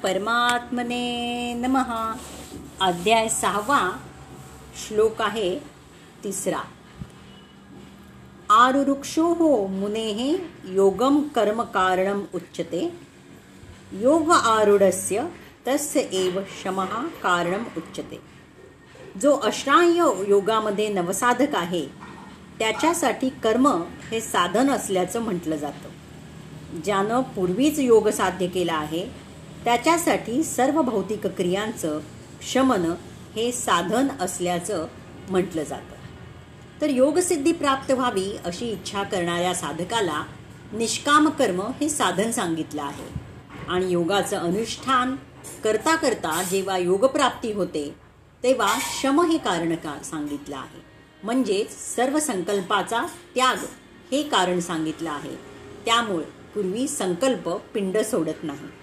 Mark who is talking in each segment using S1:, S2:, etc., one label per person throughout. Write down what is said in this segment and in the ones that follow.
S1: परमात्मने नमः. अध्याय सहावा श्लोक आहे तिसरा. आरुरुक्षो हो मुनेः योगम कर्म कारणम उच्यते. योग आरूढस्य तस्य एव शमः कारणम उच्यते. जो अश्राय योगामध्ये नवसाधक आहे त्याच्यासाठी कर्म हे साधन असल्याचं म्हटलं जातं. ज्यानं पूर्वीच योग साध्य केला आहे त्याच्यासाठी सर्व भौतिक क्रियांचं शमन हे साधन असल्याचं म्हटलं जातं. तर योगसिद्धी प्राप्त व्हावी अशी इच्छा करणाऱ्या साधकाला निष्काम कर्म हे साधन सांगितलं आहे. आणि योगाचं अनुष्ठान करता करता जेव्हा योगप्राप्ती होते तेव्हा शम हे कारण का सांगितलं आहे. म्हणजेच सर्व संकल्पाचा त्याग हे कारण सांगितलं आहे. त्यामुळे पूर्वी संकल्प पिंड सोडत नाही.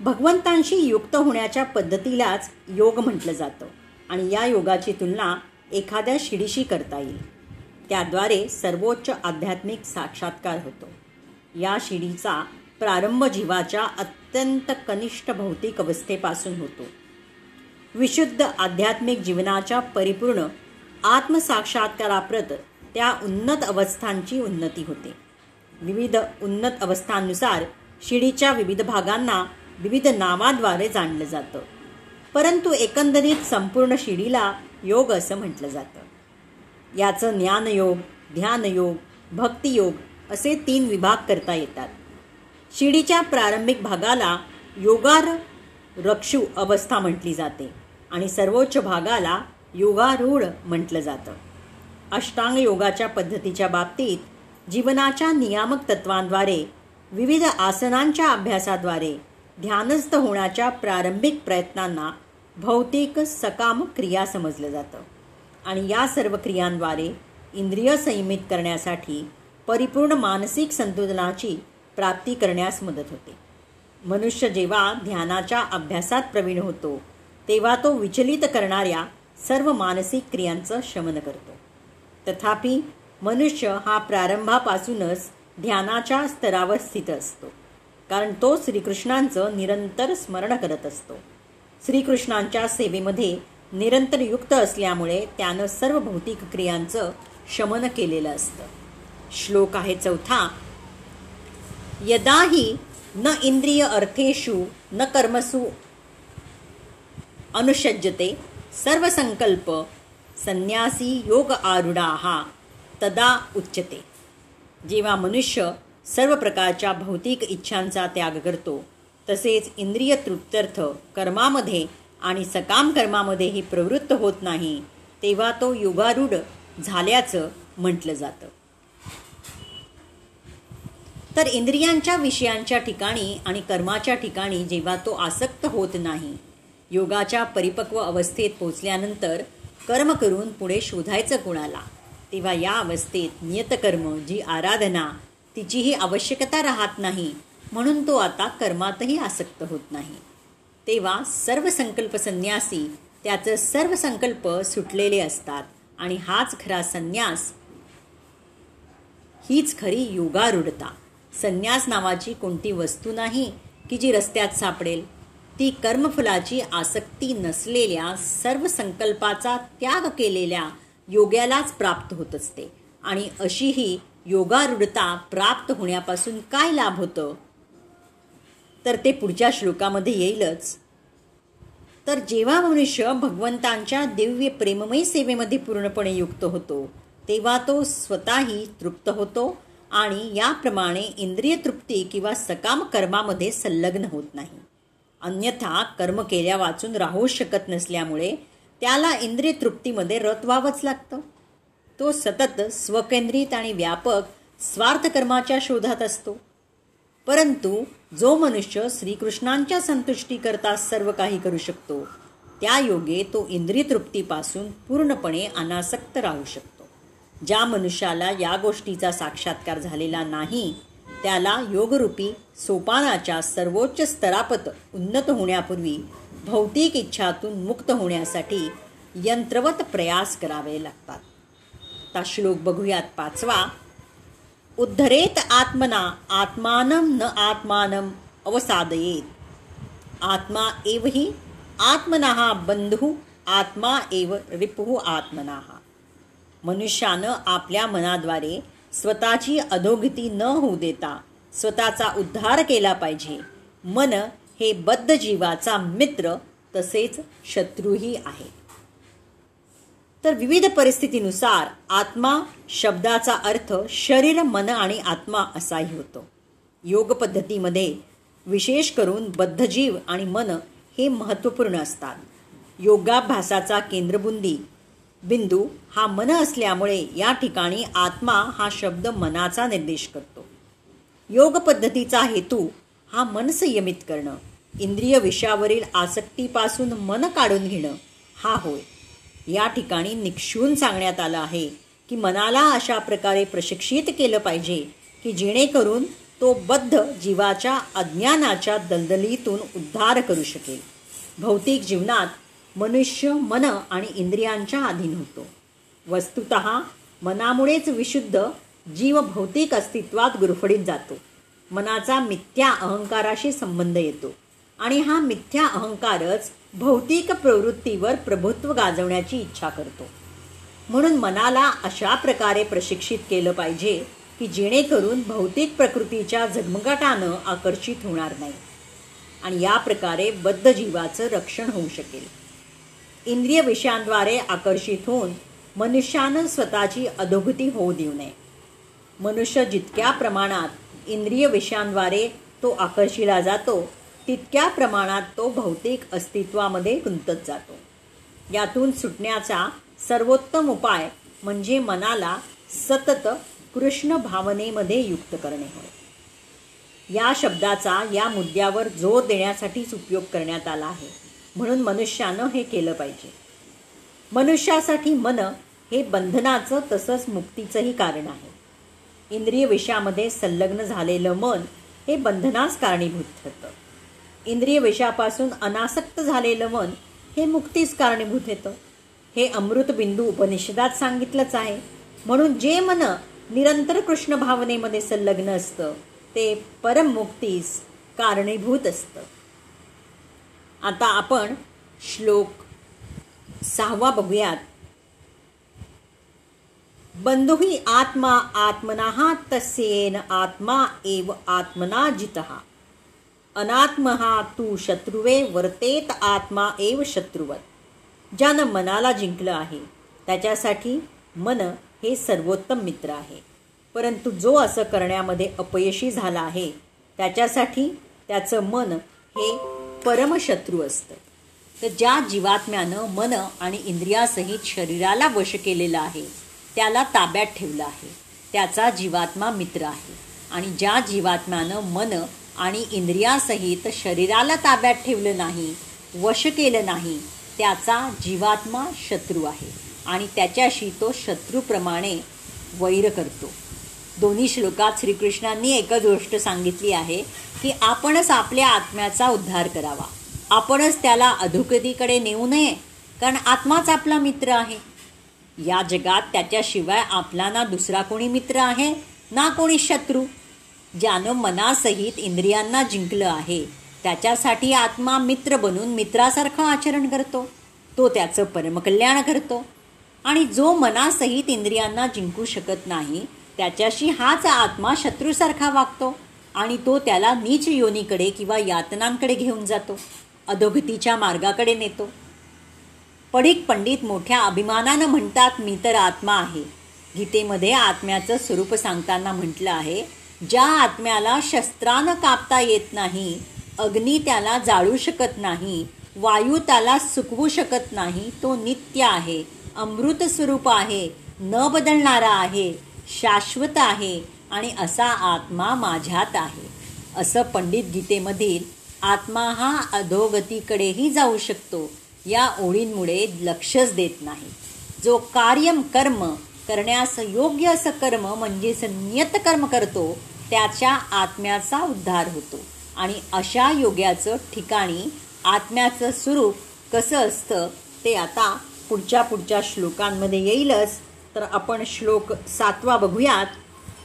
S1: भगवंतांशी युक्त होण्याच्या पद्धतीलाच योग म्हटलं जातं. आणि या योगाची तुलना एखाद्या शिडीशी करता येईल. त्याद्वारे सर्वोच्च आध्यात्मिक साक्षात्कार होतो. या शिडीचा प्रारंभ जीवाच्या अत्यंत कनिष्ठ भौतिक अवस्थेपासून होतो. विशुद्ध आध्यात्मिक जीवनाच्या परिपूर्ण आत्मसाक्षात्काराप्रत त्या उन्नत अवस्थांची उन्नती होते. विविध उन्नत अवस्थांनुसार शिडीच्या विविध भागांना विविध नावाद्वारे जाणलं जातं. परंतु एकंदरीत संपूर्ण शिडीला योग असं म्हटलं जातं. याचं ज्ञानयोग ध्यानयोग भक्तियोग असे तीन विभाग करता येतात. शिडीच्या प्रारंभिक भागाला योगार रक्षू अवस्था म्हटली जाते आणि सर्वोच्च भागाला योगारूढ म्हटलं जातं. अष्टांग योगाच्या पद्धतीच्या बाबतीत जीवनाच्या नियामक तत्वांद्वारे विविध आसनांच्या अभ्यासाद्वारे ध्यानस्थ होण्याच्या प्रारंभिक प्रयत्नांना भौतिक सकाम क्रिया समजलं जातं. आणि या सर्व क्रियांद्वारे इंद्रिय संयमित करण्यासाठी परिपूर्ण मानसिक संतुलनाची प्राप्ती करण्यास मदत होते. मनुष्य जेव्हा ध्यानाच्या अभ्यासात प्रवीण होतो तेव्हा तो विचलित करणाऱ्या सर्व मानसिक क्रियांचं शमन करतो. तथापि मनुष्य हा प्रारंभापासूनच ध्यानाच्या स्तरावर स्थित असतो. कारण तो श्रीकृष्णांचं निरंतर स्मरण करत असतो. श्रीकृष्णांच्या सेवेमध्ये निरंतर युक्त असल्यामुळे त्यानं सर्व भौतिक क्रियांचं शमन केलेलं असतं. श्लोक आहे चौथा. यदाही न इंद्रिय अर्थेषु न कर्मसु अनुषज्यते सर्व संकल्प संन्यासी योग आरुढा तदा उच्यते. जेव्हा मनुष्य सर्व प्रकारच्या भौतिक इच्छांचा त्याग करतो. तसेच इंद्रिय तृप्त्यर्थ कर्मामध्ये आणि सकाम कर्मामध्येही प्रवृत्त होत नाही तेव्हा तो युगारूढ झाल्याचं म्हटलं जातं. तर इंद्रियांच्या विषयांच्या ठिकाणी आणि कर्माच्या ठिकाणी जेव्हा तो आसक्त होत नाही योगाच्या परिपक्व अवस्थेत पोचल्यानंतर कर्म करून पुढे शोधायचं कोणाला तेव्हा या अवस्थेत नियतकर्म जी आराधना तिचीही आवश्यकता राहत नाही म्हणून तो आता कर्मातही आसक्त होत नाही. तेव्हा सर्व संकल्प संन्यासी त्याचं सर्व संकल्प सुटलेले असतात आणि हाच खरा संन्यास हीच खरी योगारूढता. संन्यास नावाची कोणती वस्तू नाही की जी रस्त्यात सापडेल. ती कर्मफलाची आसक्ती नसलेल्या सर्व संकल्पाचा त्याग केलेल्या योग्यालाच प्राप्त होत असते. आणि अशी ही योगारूढता प्राप्त होण्यापासून काय लाभ होतं? तर ते पुढच्या श्लोकामध्ये येईलच. तर जेव्हा मनुष्य भगवंतांच्या दिव्य प्रेममयी सेवेमध्ये पूर्णपणे युक्त होतो तेव्हा तो स्वतःही तृप्त होतो आणि याप्रमाणे इंद्रिय तृप्ती किंवा सकाम कर्मामध्ये संलग्न होत नाही. अन्यथा कर्म केल्या वाचून राहू शकत नसल्यामुळे त्याला इंद्रिय तृप्तीमध्ये रत व्हावंच लागतं. तो सतत स्वकेंद्रित आणि व्यापक स्वार्थकर्माच्या शोधात असतो. परंतु जो मनुष्य श्रीकृष्णांच्या संतुष्टीकरता सर्व काही करू शकतो त्या योगे तो इंद्रिय तृप्तीपासून पूर्णपणे अनासक्त राहू शकतो. ज्या मनुष्याला या गोष्टीचा साक्षात्कार झालेला नाही त्याला योगरूपी सोपानाच्या सर्वोच्च स्तरापत उन्नत होण्यापूर्वी भौतिक इच्छातून मुक्त होण्यासाठी यंत्रवत प्रयास करावे लागतात. आता श्लोक बघूयात पाचवा. उद्धरेत आत्मना आत्मानं न आत्मानम अवसादयेत. आत्मा एव हि आत्मना बंधू आत्मा एव रिपु आत्मना मनुष्यानं आपल्या मनाद्वारे स्वतःची अधोगती न होऊ देता स्वतःचा उद्धार केला पाहिजे. मन हे बद्ध जीवाचा मित्र तसेच शत्रूही आहे. तर विविध परिस्थितीनुसार आत्मा शब्दाचा अर्थ शरीर मन आणि आत्मा असाही होतो. योग पद्धतीमध्ये विशेष करून बद्धजीव आणि मन हे महत्त्वपूर्ण असतात. योगाभ्यासाचा केंद्रबुंदी बिंदू हा मन असल्यामुळे या ठिकाणी आत्मा हा शब्द मनाचा निर्देश करतो. योग पद्धतीचा हेतू हा मन संयमित करणं इंद्रिय विषयावरील आसक्तीपासून मन काढून घेणं हा होय. या ठिकाणी निक्षून सांगण्यात आलं आहे की मनाला अशा प्रकारे प्रशिक्षित केलं पाहिजे की जेणेकरून तो बद्ध जीवाच्या अज्ञानाच्या दलदलीतून उद्धार करू शकेल. भौतिक जीवनात मनुष्य मन आणि इंद्रियांच्या अधीन होतो. वस्तुत मनामुळेच विशुद्ध जीव भौतिक अस्तित्वात गुरफडीत जातो. मनाचा मिथ्या अहंकाराशी संबंध येतो. आणि हा मिथ्या अहंकारच भौतिक प्रवृत्तीवर प्रभुत्व गाजवण्याची इच्छा करतो. म्हणून मनाला अशा प्रकारे प्रशिक्षित केलं पाहिजे की जेणेकरून भौतिक प्रकृतीच्या झगमगाटानं आकर्षित होणार नाही. आणि या प्रकारे बद्ध जीवाचं रक्षण होऊ शकेल. इंद्रिय विषयांद्वारे आकर्षित होऊन मनुष्यानं स्वतःची अधोगती होऊ देऊ नये. मनुष्य जितक्या प्रमाणात इंद्रिय विषयांद्वारे तो आकर्षिला जातो तितक्या प्रमाणात तो भौतिक अस्तित्वामध्ये गुंतत जातो. यातून सुटण्याचा सर्वोत्तम उपाय म्हणजे मनाला सतत कृष्ण भावनेमध्ये युक्त करणे होय. या शब्दाचा या मुद्द्यावर जोर देण्यासाठीच उपयोग करण्यात आला आहे. म्हणून मनुष्यानं हे केलं पाहिजे. मनुष्यासाठी मन हे बंधनाचं तसंच मुक्तीचंही कारण आहे. इंद्रिय विषयामध्ये संलग्न झालेलं मन हे बंधनास कारणीभूत ठरतं. इंद्रिय विषयापासून अनासक्त झालेलं मन हे मुक्तीस कारणीभूत येतं हे अमृत बिंदू उपनिषदात सांगितलंच आहे. म्हणून जे मन निरंतर कृष्ण भावनेमध्ये संलग्न असतं ते परममुक्तीस कारणीभूत असतं. आता आपण श्लोक सहावा बघूयात. बंधुही आत्मा आत्मना तस्येन आत्मा एव आत्मना जितहा अनात्महा तू शत्रुवे वर्तेत आत्मा एव शत्रुवत. ज्यानं मनाला जिंकलं आहे त्याच्यासाठी मन हे सर्वोत्तम मित्र आहे. परंतु जो असं करण्यामध्ये अपयशी झाला आहे त्याच्यासाठी त्याचं मन हे परमशत्रू असतं. तर ज्या जीवात्म्यानं मन आणि इंद्रियासहित शरीराला वश केलेलं आहे त्याला ताब्यात ठेवलं आहे. त्याचा जीवात्मा मित्र आहे. आणि ज्या जीवात्म्यानं मन आणि इंद्रियासहित शरीराला ताब्यात ठेवलं नाही वश केलं नाही त्याचा जीवात्मा शत्रू आहे आणि त्याच्याशी तो शत्रूप्रमाणे वैर करतो. दोन्ही श्लोकात श्रीकृष्णांनी एकच गोष्ट सांगितली आहे की आपणच आपल्या आत्म्याचा उद्धार करावा. आपणच त्याला अधोगतीकडे नेऊ नये कारण आत्माच आपला मित्र आहे. या जगात त्याच्याशिवाय आपला ना दुसरा कोणी मित्र आहे ना कोणी शत्रू. ज्यानं मनासहित इंद्रियांना जिंकलं आहे त्याच्यासाठी आत्मा मित्र बनून मित्रासारखं आचरण करतो. तो त्याचं परमकल्याण करतो. आणि जो मनासहित इंद्रियांना जिंकू शकत नाही त्याच्याशी हाच आत्मा शत्रूसारखा वागतो आणि तो त्याला नीच योनीकडे किंवा यातनांकडे घेऊन जातो अधोगतीच्या मार्गाकडे नेतो. पडिक पंडित मोठ्या अभिमानानं म्हणतात मी तर आत्मा आहे. गीतेमध्ये आत्म्याचं स्वरूप सांगताना म्हटलं आहे ज्या आत्म्याला शस्त्रानं कापता येत नाही अग्नी त्याला जाळू शकत नाही वायू त्याला सुकवू शकत नाही तो नित्य आहे अमृत स्वरूप आहे न बदलणारा आहे शाश्वत आहे आणि असा आत्मा माझ्यात आहे. असं पंडित गीतेमधील आत्मा हा अधोगतीकडेही जाऊ शकतो या ओळींमुळे लक्षच देत नाही. जो कार्यम कर्म करण्यास योग्य असं कर्म म्हणजेच नियत कर्म करतो त्याच्या आत्म्याचा उद्धार होतो. आणि अशा योग्याचं ठिकाणी आत्म्याचं स्वरूप कसं असतं ते आता पुढच्या पुढच्या श्लोकांमध्ये येईलच. तर आपण श्लोक सातवा बघूयात.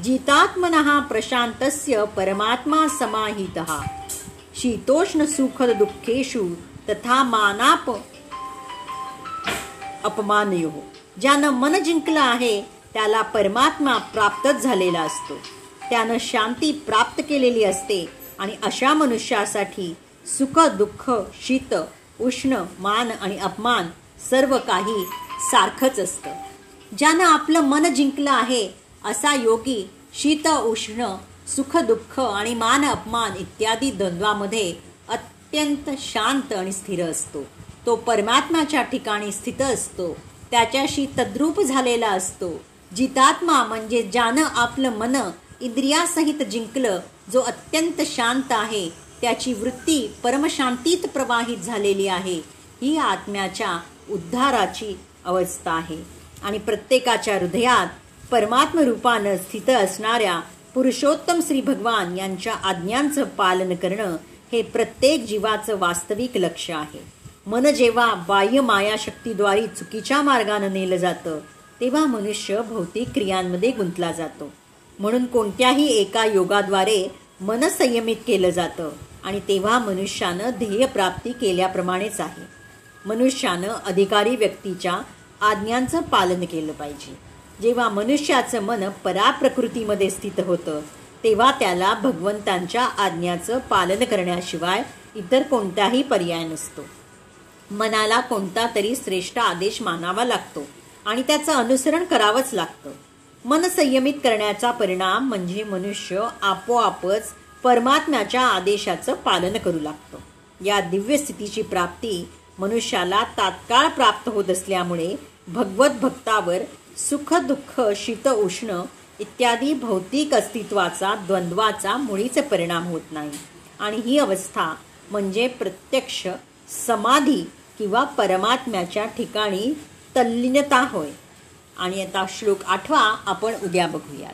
S1: जितात्मन प्रशांतस्य परमात्मा समाहित। शीतोष्ण सुखद दुःखेषु तथा मानाप अपमानयो. ज्यानं मन जिंकलं आहे त्याला परमात्मा प्राप्तच झालेला असतो. त्यानं शांती प्राप्त केलेली असते आणि अशा मनुष्यासाठी सुख दुःख शीत उष्ण मान आणि अपमान सर्व काही सारखंच असतं. ज्यानं आपलं मन जिंकलं आहे असा योगी शीत उष्ण सुख दुःख आणि मान अपमान इत्यादी द्वंद्वामध्ये अत्यंत शांत आणि स्थिर असतो. तो परमात्माच्या ठिकाणी स्थित असतो. त्याच्याशी तद्रूप झालेला असतो. जितात्मा म्हणजे ज्यानं आपलं मन इंद्रियासहित जिंकलं जो अत्यंत शांत आहे त्याची वृत्ती परमशांतीत प्रवाहित झालेली आहे. ही आत्म्याच्या उद्धाराची अवस्था आहे. आणि प्रत्येकाच्या हृदयात परमात्म रूपानं स्थित असणाऱ्या पुरुषोत्तम श्री भगवान यांच्या आज्ञांचं पालन करणं हे प्रत्येक जीवाचं वास्तविक लक्ष आहे. मन जेव्हा बाह्य मायाशक्तीद्वारे चुकीच्या मार्गानं नेलं जातं तेव्हा मनुष्य भौतिक क्रियांमध्ये गुंतला जातो. म्हणून कोणत्याही एका योगाद्वारे मन संयमित केलं जातं आणि तेव्हा मनुष्यानं ध्येयप्राप्ती केल्याप्रमाणेच आहे. मनुष्यानं अधिकारी व्यक्तीच्या आज्ञांचं पालन केलं पाहिजे. जेव्हा मनुष्याचं मन पराप्रकृतीमध्ये स्थित होतं तेव्हा त्याला भगवंतांच्या आज्ञाचं पालन करण्याशिवाय इतर कोणताही पर्याय नसतो. मनाला कोणता तरी श्रेष्ठ आदेश मानावा लागतो आणि त्याचं अनुसरण करावंच लागतं. मन संयमित करण्याचा परिणाम म्हणजे मनुष्य आपोआपच परमात्म्याच्या आदेशाचं पालन करू लागतो. या दिव्य स्थितीची प्राप्ती मनुष्याला तात्काळ प्राप्त होत असल्यामुळे भगवत भक्तावर सुख दुःख शीत उष्ण इत्यादी भौतिक अस्तित्वाचा द्वंद्वाचा मुळीच परिणाम होत नाही. आणि ही अवस्था म्हणजे प्रत्यक्ष समाधी किंवा परमात्म्याच्या ठिकाणी तल्लीनता होय. आणि आता श्लोक आठवा आपण उद्या बघूयात.